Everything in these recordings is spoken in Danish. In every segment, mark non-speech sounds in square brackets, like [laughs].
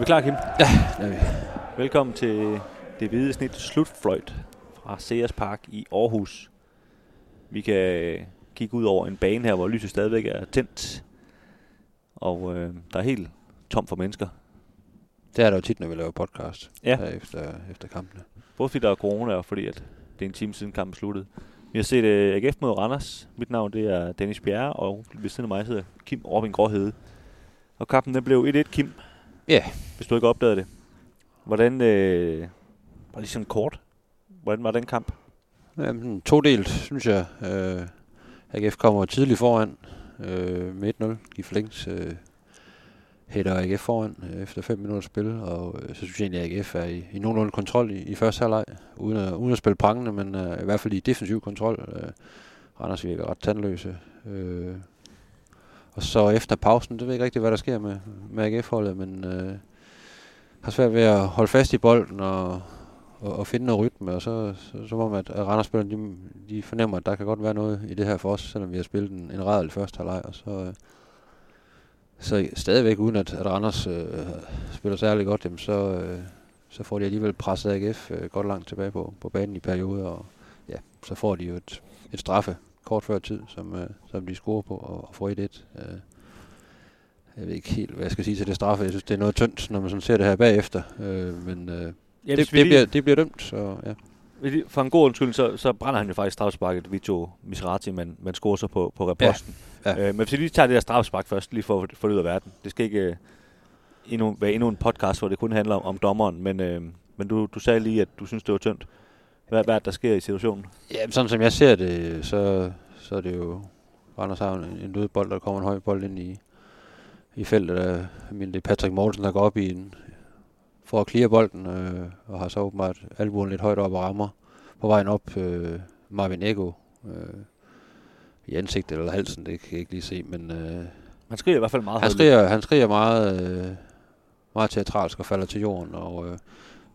vi klar, Kim? Ja, det er vi. Velkommen til det hvide snit slutfløjt fra Sears Park i Aarhus. Vi kan kigge ud over en bane her, hvor lyset stadigvæk er tændt. Og øh, der er helt tom for mennesker. Det er der jo tit, når vi laver podcast Ja. her efter, efter kampene. Både fordi der er corona, og fordi at det er en time siden kampen sluttede. Vi har set øh, AGF mod Randers. Mit navn det er Dennis Bjerre, og ved siden af mig hedder Kim Robin Gråhede. Og kampen den blev 1-1, Kim. Ja. Hvis du ikke opdagede det. Hvordan, øh, bare lige sådan kort, hvordan var den kamp? Jamen, to delt, synes jeg. Øh, AGF kommer tidligt foran øh, med 1-0. De forlænges øh, hætter AGF foran øh, efter 5 minutter spil, og øh, så synes jeg egentlig, at AGF er i, i nogenlunde kontrol i, i første halvleg, uden at, uden at spille prangende, men øh, i hvert fald i defensiv kontrol. Øh, Randers virker ret tandløse. Øh, og så efter pausen, det ved jeg ikke rigtig, hvad der sker med, med AGF-holdet, men øh, har svært ved at holde fast i bolden og, og, og finde noget rytme, og så, så, så må man, at randers de, de fornemmer, at der kan godt være noget i det her for os, selvom vi har spillet en, en rædel første halvleg, og så, øh, så stadigvæk uden at, at Randers øh, spiller særlig godt, jamen, så, øh, så får de alligevel presset AGF øh, godt langt tilbage på, på banen i perioder, og ja, så får de jo et, et straffe kort før tid, som, øh, som de scorer på og, og får 1-1. Øh, jeg ved ikke helt, hvad jeg skal sige til det straffe. Jeg synes, det er noget tyndt, når man sådan ser det her bagefter. Øh, men øh, Ja, det, det, bliver, det bliver dømt, så ja. For en god undskyld, så, så brænder han jo faktisk strafsparket, Vito Miserati, men, men scorer så på, på reposten. Ja. Ja. Øh, men hvis vi lige tager det der strafspark først, lige for at få det ud af verden. Det skal ikke øh, endnu, være endnu en podcast, hvor det kun handler om, om dommeren, men, øh, men du, du sagde lige, at du synes, det var tyndt. Hvad, hvad er der sker i situationen? Ja, men sådan som jeg ser det, så, så er det jo... Randers har en, en dødbold, der kommer en høj bold ind i, i feltet. Der, det er Patrick Mortensen, der går op i en, for at clear bolden, øh, og har så åbenbart albuen lidt højt op og rammer på vejen op øh, Marvin Ego øh, i ansigtet eller halsen, det kan jeg ikke lige se, men øh, Man skriger i hvert fald meget han, skriger, han skriger meget, øh, meget teatralsk og falder til jorden, og øh,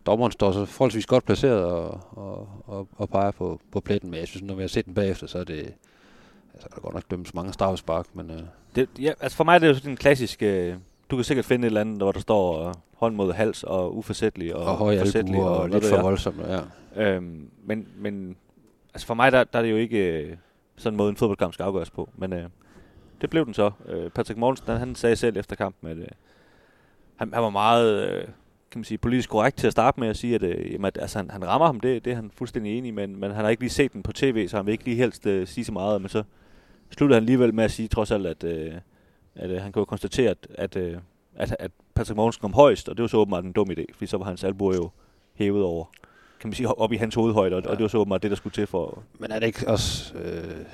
dommeren står så forholdsvis godt placeret og, og, og, og peger på, på pletten, men jeg synes, når vi har set den bagefter, så er det, altså, der er godt nok dømmes mange straffespark, men øh, Det, ja, altså for mig er det jo sådan en klassisk... Øh, du kan sikkert finde et eller andet, hvor der står øh, hånd mod hals og uforsætlig og, og forsætlig albuer og, og lidt for voldsomt, ja. Øhm, men, men altså for mig, der, der er det jo ikke øh, sådan en måde, en fodboldkamp skal afgøres på. Men øh, det blev den så. Øh, Patrick Mortensen, han, han sagde selv efter kampen, at øh, han, han var meget øh, kan man sige, politisk korrekt til at starte med at sige, at, øh, jamen, at altså, han, han rammer ham, det, det er han fuldstændig enig i, men, men han har ikke lige set den på tv, så han vil ikke lige helst øh, sige så meget. Men så sluttede han alligevel med at sige trods alt, at, øh, at øh, han kunne konstatere, at, at, øh, at, at Patrick Mortensen kom højst, og det var så åbenbart en dum idé, fordi så var hans albuer jo hævet over kan man sige, op i hans hovedhøjde, og, ja. og det var så åbenbart det, der skulle til for... Men er det ikke også... Øh,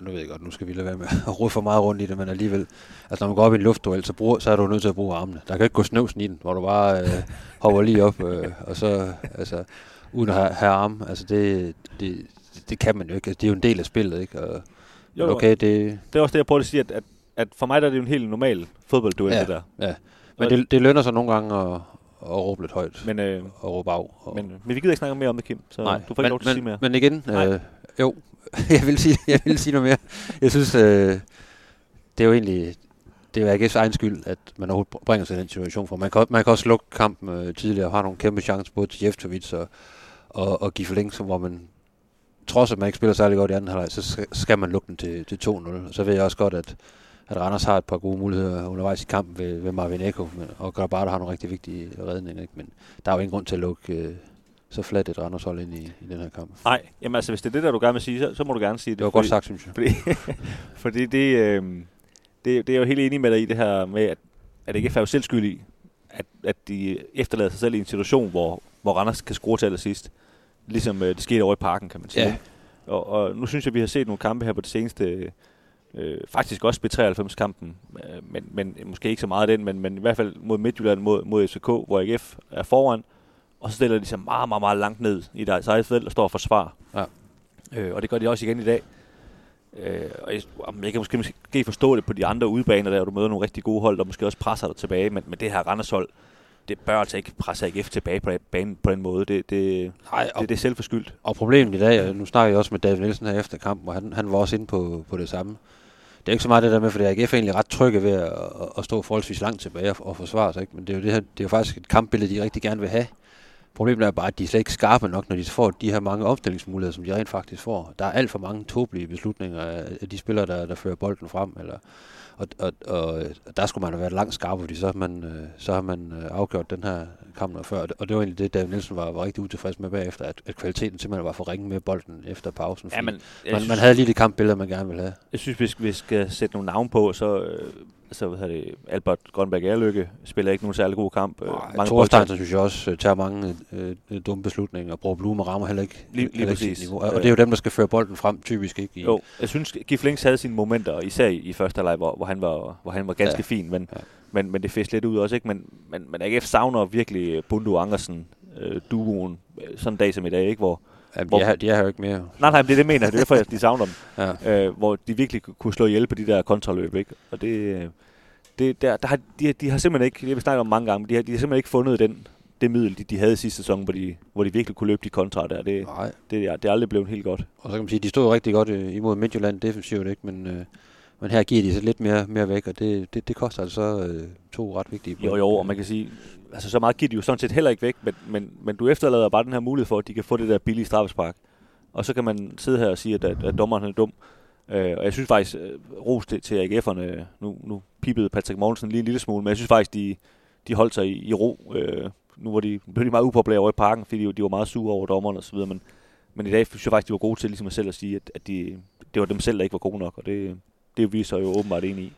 nu ved jeg godt, nu skal vi lade være med [laughs] at rode for meget rundt i det, men alligevel... Altså, når man går op i en luftduel, så, bruger, så er du nødt til at bruge armene. Der kan ikke gå snøvsen i den, hvor du bare øh, [laughs] hopper lige op, øh, og så... Altså, uden at have, have arme. Altså, det, det, det kan man jo ikke. Altså, det er jo en del af spillet, ikke? Og, Jo, okay, det... Det er også det, jeg prøver at sige, at, at, at for mig der er det jo en helt normal fodboldduel, Ja. det der. Ja. Men det, det lønner sig nogle gange at, at råbe lidt højt. Men, øh, og råbe af. Og, men, men vi gider ikke snakke mere om det, Kim, så Nej, du får ikke men, lov til men, at sige mere. Men igen, Nej. øh, jo, [laughs] jeg vil, sige, jeg vil sige noget mere. Jeg synes, øh, det er jo egentlig, det er AGF's egen skyld, at man overhovedet bringer sig i den situation. For man kan, man kan også lukke kampen øh, tidligere og har nogle kæmpe chancer både til Jeftovic og, og, og give forlængelse, hvor man trods at man ikke spiller særlig godt i anden halvleg, så skal, man lukke den til, til 2-0. Og så ved jeg også godt, at, at Randers har et par gode muligheder undervejs i kampen ved, ved Marvin Eko, men, og Grabato har nogle rigtig vigtige redninger. Ikke? Men der er jo ingen grund til at lukke øh, så flat et Randers hold ind i, i den her kamp. Nej, jamen altså, hvis det er det, der du gerne vil sige, så, så må du gerne sige det. Det var godt sagt, synes jeg. Fordi, [laughs] fordi det, øh, det, det er jeg jo helt enig med dig i det her med, at, at ikke er selv skyld i, at, at de efterlader sig selv i en situation, hvor, hvor Randers kan score til allersidst. Ligesom øh, det skete over i parken, kan man sige. Ja. Og, og nu synes jeg, vi har set nogle kampe her på det seneste, øh, faktisk også B93-kampen, øh, men, men måske ikke så meget af den, men, men i hvert fald mod Midtjylland, mod, mod FCK, hvor AGF er foran, og så stiller de sig meget, meget, meget langt ned i deres eget felt og står og forsvarer. Ja. Øh, og det gør de også igen i dag. Øh, og jeg, jeg kan måske, måske forstå det på de andre udebaner, der hvor du møder nogle rigtig gode hold, der måske også presser dig tilbage, men, men det her Randers hold, det bør altså ikke presse AGF tilbage på banen på den måde. Det, det, Nej, og, det, det er selvforskyldt. og problemet i dag, nu snakker jeg også med David Nielsen her efter kampen, og han, han var også inde på, på det samme, det er ikke så meget det der med, fordi AGF er egentlig ret trygge ved at, at stå forholdsvis langt tilbage og, og forsvare sig. Ikke? Men det er, jo det, her, det er jo faktisk et kampbillede, de rigtig gerne vil have. Problemet er bare, at de er slet ikke skarpe nok, når de får de her mange opstillingsmuligheder, som de rent faktisk får. Der er alt for mange tåbelige beslutninger af de spillere, der, der fører bolden frem. Eller, og, og, og, der skulle man have været langt skarp, fordi så har man, øh, så har man øh, afgjort den her kamp noget før. Og det var egentlig det, David Nielsen var, var rigtig utilfreds med bagefter, at, at kvaliteten simpelthen var for ringe med bolden efter pausen. Ja, men, man, synes, man havde lige det kampbillede, man gerne ville have. Jeg synes, vi skal, vi skal sætte nogle navn på, så øh, altså, hvad det, Albert Grønberg Erlykke spiller ikke nogen særlig god kamp. Nej, Thorstein, så synes jeg også, tager mange øh, dumme beslutninger, og bruger Blume rammer heller ikke, lige, lige heller præcis. niveau. Og, det er jo dem, der skal føre bolden frem, typisk ikke. I, jo, jeg synes, Gif Links havde sine momenter, især i, første halvleg, hvor, hvor, han var, hvor han var ganske ja. fin, men, ja. men, men det fæste lidt ud også, ikke? Men, men, men AGF savner virkelig Bundu Angersen, øh, duoen, sådan en dag som i dag, ikke? Hvor, Jamen, hvor, de, er, de er jo ikke mere. Nej, nej, det er det, mener Det er derfor, de savner dem. ja. øh, hvor de virkelig kunne slå ihjel på de der kontraløb, ikke? Og det, det, der, der har, de, de har simpelthen ikke, det har vi snakket om mange gange, de har, de har simpelthen ikke fundet den, det middel, de, de havde sidste sæson, hvor de, hvor de virkelig kunne løbe de kontra der. Det, Nej. det, det, det er aldrig blevet helt godt. Og så kan man sige, de stod rigtig godt øh, imod Midtjylland defensivt, ikke? Men, øh, men her giver de sig lidt mere, mere væk, og det, det, det koster altså øh, to ret vigtige point. Jo, jo, og man kan sige, altså så meget giver de jo sådan set heller ikke væk, men, men, men du efterlader bare den her mulighed for, at de kan få det der billige straffespark. Og så kan man sidde her og sige, at, at, at dommeren er dum. Øh, og jeg synes faktisk, øh, ros til, til AGF'erne, nu, nu pipede Patrick Mogensen lige en lille smule, men jeg synes faktisk, de, de holdt sig i, i ro. Øh, nu var de, blev de meget upopulære over i parken, fordi de, de var meget sure over dommerne osv., men, men i dag synes jeg faktisk, de var gode til ligesom selv at sige, at, at de, det var dem selv, der ikke var gode nok, og det, det viser jo åbenbart enig i.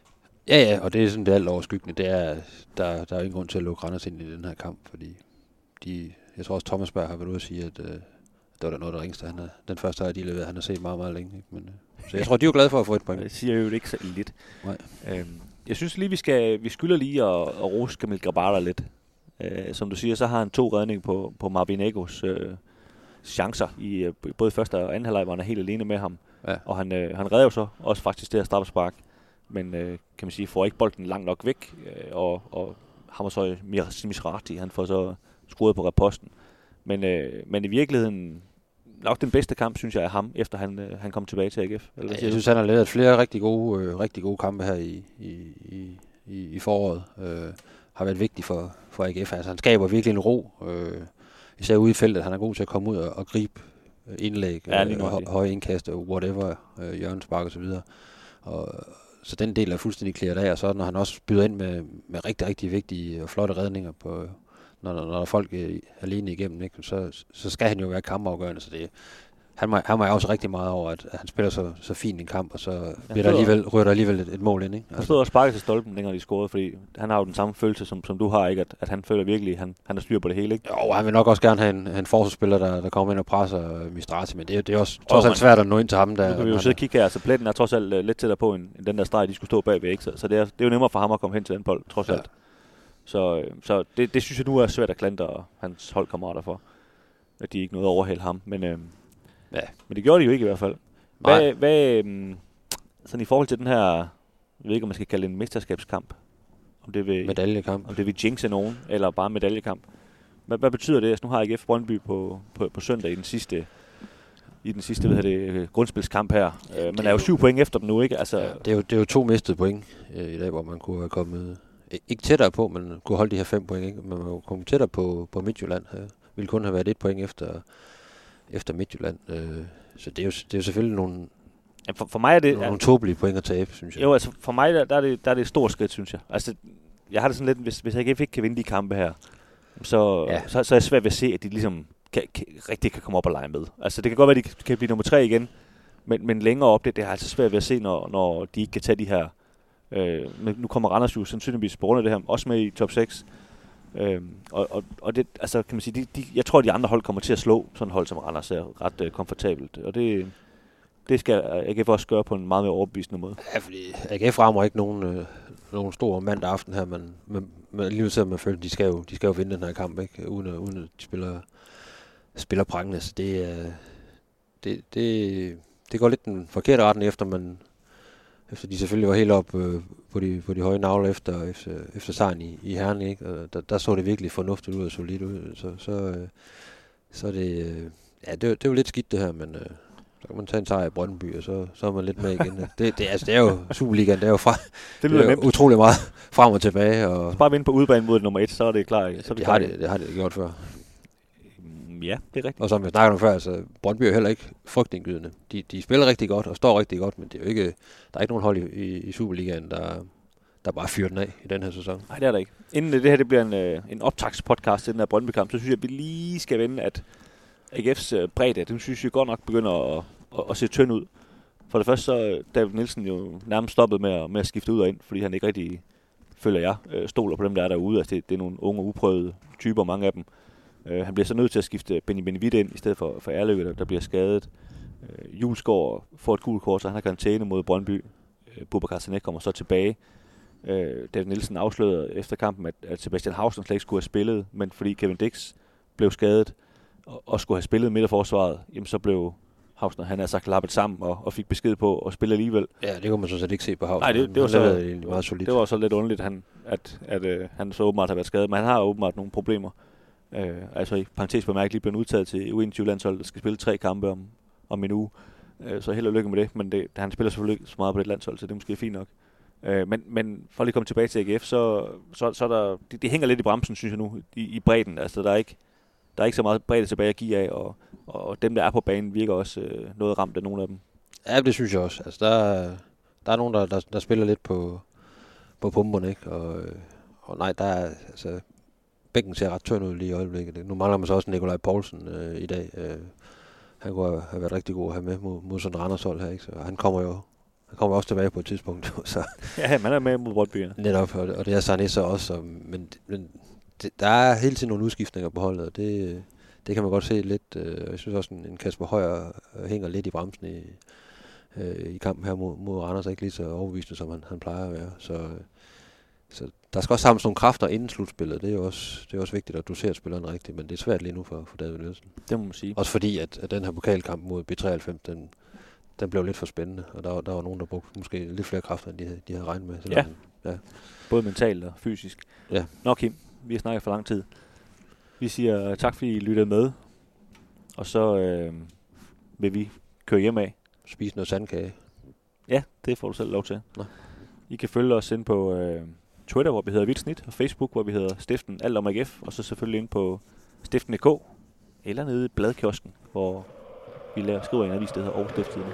Ja, ja, og det er sådan det alt overskyggende. Det er, der, der er ingen grund til at lukke Randers ind i den her kamp, fordi de, jeg tror også Thomas Berg har været ude at sige, at uh, det var der noget, der ringste. Han er, den første har de leveret, han har set meget, meget længe. Ikke? Men, uh, så jeg tror, de er glade for at få et point. [laughs] Det siger jo ikke så lidt. Nej. Øhm, jeg synes lige, vi skal vi skylder lige at, at rose Kamil Grabara lidt. Øh, som du siger, så har han to redninger på, på Marvin Egos øh, chancer i øh, både første og anden halvleg, hvor han er helt alene med ham. Ja. Og han, øh, han redder jo så også faktisk det her straffespark, men øh, kan man sige, får ikke bolden langt nok væk, øh, og, og har så Misrati, han får så skruet på reposten. Men, øh, men i virkeligheden, nok den bedste kamp, synes jeg, er ham, efter han, øh, han kom tilbage til AGF. Eller ja, jeg synes, han har lavet flere rigtig gode, øh, rigtig gode kampe her i, i, i, i foråret. Øh, har været vigtig for, for AGF. Altså, han skaber virkelig en ro, øh, især ude i feltet. Han er god til at komme ud og, og gribe indlæg, ja, øh, hø- høje indkast whatever, øh, hjørnespark og så videre. Og, så den del er fuldstændig klæret af, og så når han også byder ind med, med rigtig, rigtig vigtige og flotte redninger på, når, når, når folk er alene igennem, ikke? Så, så skal han jo være kampafgørende, så det, han må, han må også rigtig meget over, at, han spiller så, så fint en kamp, og så bliver der alligevel, ryger der alligevel et, et mål ind. Ikke? Altså. Han stod også sparket til stolpen, dengang de scorede, fordi han har jo den samme følelse, som, som du har, ikke? At, at han føler virkelig, at han, han har styr på det hele. Ikke? Jo, han vil nok også gerne have en, en forsvarsspiller, der, der kommer ind og presser Mistrati, men det, er, det er også trods alt svært at nå ind til ham. Der, nu kan vi jo sidde og kigge her, altså pletten er trods alt uh, lidt tættere på, end, end den der streg, de skulle stå bagved, ikke? Så, så det, er, det er jo nemmere for ham at komme hen til den bold, trods ja. alt. Så, øh, så det, det synes jeg nu er svært at klandre hans holdkammerater for, at de ikke nåede at overhælde ham. Men, øh, ja, men det gjorde de jo ikke i hvert fald. Hvad, Nej. hvad øh, sådan i forhold til den her, jeg ved ikke, om man skal kalde det en mesterskabskamp, om det vil, medaljekamp. Om det vil jinxe nogen, eller bare medaljekamp. Hvad, hvad betyder det? Altså, nu har AGF Brøndby på, på, på søndag i den sidste i den sidste hvad det, grundspilskamp her. Ja, øh, man er jo syv point efter dem nu, ikke? Altså, ja, det, er jo, det er jo to mistede point øh, i dag, hvor man kunne have kommet ikke tættere på, men kunne holde de her fem point. Ikke? Man var komme tættere på, på Midtjylland. Her. Ville kun have været et point efter, efter Midtjylland. Øh, så det er, jo, det er jo selvfølgelig nogle, ja, for, for mig er det, nogle, nogle tåbelige point at tabe, synes jeg. Jo, altså for mig der, der, er, det, der er det et stort skridt, synes jeg. Altså, jeg har det sådan lidt, hvis, hvis jeg ikke kan vinde de kampe her, så, ja. så, så er jeg svært ved at se, at de ligesom kan, kan, rigtig kan komme op og lege med. Altså det kan godt være, at de kan blive nummer tre igen, men, men længere op, det, det er altså svært ved at se, når, når de ikke kan tage de her Øh, nu kommer Randers jo sandsynligvis på grund af det her også med i top 6. Øh, og, og, og det, altså kan man sige, de, de, jeg tror, at de andre hold kommer til at slå sådan et hold som Randers er ret øh, komfortabelt. Og det, det skal AGF også gøre på en meget mere overbevisende måde. Ja, fordi AGF rammer ikke nogen, øh, nogen stor mandag aften her, men, men, men lige så man føler, at de skal jo, de skal jo vinde den her kamp, ikke? Uden, at, uden at de spiller, spiller prangende. Så det, øh, det, det, det går lidt den forkerte retning, efter man efter de selvfølgelig var helt op øh, på, de, på de høje navler efter, efter, efter sejren i, i Herning, ikke? Og der, der så det virkelig fornuftigt ud og solidt ud. Så, så, øh, så det, øh, ja, det, det var lidt skidt det her, men... Øh, Så kan man tage en sejr i Brøndby, og så, så er man lidt med igen. det, det, altså, det er jo Superligaen, det er jo, fra, Det det lyder er nemt. utrolig meget frem og tilbage. Og Så bare vinde på udebane mod nummer et, så er det klar. Så er det, det har klar. det, det har det gjort før. Ja, det er rigtigt. Og som jeg snakkede om før, altså, Brøndby er heller ikke frygtindgydende. De, de spiller rigtig godt og står rigtig godt, men det er jo ikke, der er ikke nogen hold i, i, i Superligaen, der, der bare fyrer den af i den her sæson. Nej, det er der ikke. Inden det her det bliver en, øh, en optagspodcast til den her Brøndby-kamp, så synes jeg, at vi lige skal vende, at AGF's øh, bredde, den synes jeg godt nok begynder at, at, at se tynd ud. For det første så er David Nielsen jo nærmest stoppet med at, med at skifte ud og ind, fordi han ikke rigtig, føler jeg, øh, stoler på dem, der er derude. Altså det, det er nogle unge, uprøvede typer, mange af dem. Øh, han bliver så nødt til at skifte Benny Benevidt ind, i stedet for, for Erløkke, der, der bliver skadet. Øh, Julesgaard får et gult kort, så han har karantæne mod Brøndby. Øh, Sanek kommer så tilbage. Øh, David Nielsen afslørede efter kampen, at, at Sebastian Hausen slet ikke skulle have spillet, men fordi Kevin Dix blev skadet og, og skulle have spillet midterforsvaret, jamen så blev Hausner, han er sagt lappet sammen og, og fik besked på at spille alligevel. Ja, det kunne man sådan set ikke se på Havs. Nej, det, det var så, egentlig meget solidt. det var så lidt underligt, han, at, at øh, han så åbenbart har været skadet, men han har åbenbart nogle problemer. Øh, altså i parentes bemærket lige blevet udtaget til U21-landsholdet, der skal spille tre kampe om, om en uge. Øh, så held og lykke med det, men det, han spiller selvfølgelig ikke så meget på det landshold, så det er måske fint nok. Øh, men, men for lige at komme tilbage til AGF, så, så, så der, det, det hænger lidt i bremsen, synes jeg nu, i, i bredden. Altså der er ikke, der er ikke så meget bredde tilbage at give af, og, og dem, der er på banen, virker også øh, noget ramt af nogle af dem. Ja, det synes jeg også. Altså, der, der er nogen, der, der, der spiller lidt på, på pumperne, ikke? Og, øh, og nej, der er, altså, bænken ser ret tynd ud lige i øjeblikket. Nu mangler man så også Nikolaj Poulsen øh, i dag. Øh, han kunne have været rigtig god at have med mod, mod sådan Randers hold her, ikke? Så han kommer jo han kommer også tilbage på et tidspunkt, [laughs] så Ja, man er med mod Brøndby, netop, og, og det er Sarné så også, så, men, men det, der er hele tiden nogle udskiftninger på holdet, og det, det kan man godt se lidt. Øh, jeg synes også, en, Kasper Højer øh, hænger lidt i bremsen i, øh, i kampen her mod, mod Randers, er ikke lige så overbevisende, som han, han plejer at være. Så, øh, så der skal også samles nogle kræfter inden slutspillet. Det er jo også, det er også vigtigt at dosere spilleren rigtigt, men det er svært lige nu for, for David Nielsen. Det må man sige. Også fordi, at, at den her pokalkamp mod B93, den, den blev lidt for spændende, og der, var- der var nogen, der brugte måske lidt flere kræfter, end de, havde- de havde regnet med. selvom- Ja. Både mentalt og fysisk. Ja. Nå Kim, vi har snakket for lang tid. Vi siger tak, fordi I lyttede med. Og så øh, vil vi køre hjem af. Spise noget sandkage. Ja, det får du selv lov til. Nå. I kan følge os ind på øh, Twitter, hvor vi hedder Vildsnit, og Facebook, hvor vi hedder Stiften Alt om AGF, og så selvfølgelig ind på stiften.dk, eller nede i bladkiosken, hvor vi laver, skriver en avis, der hedder Aarhus Stiftstidende.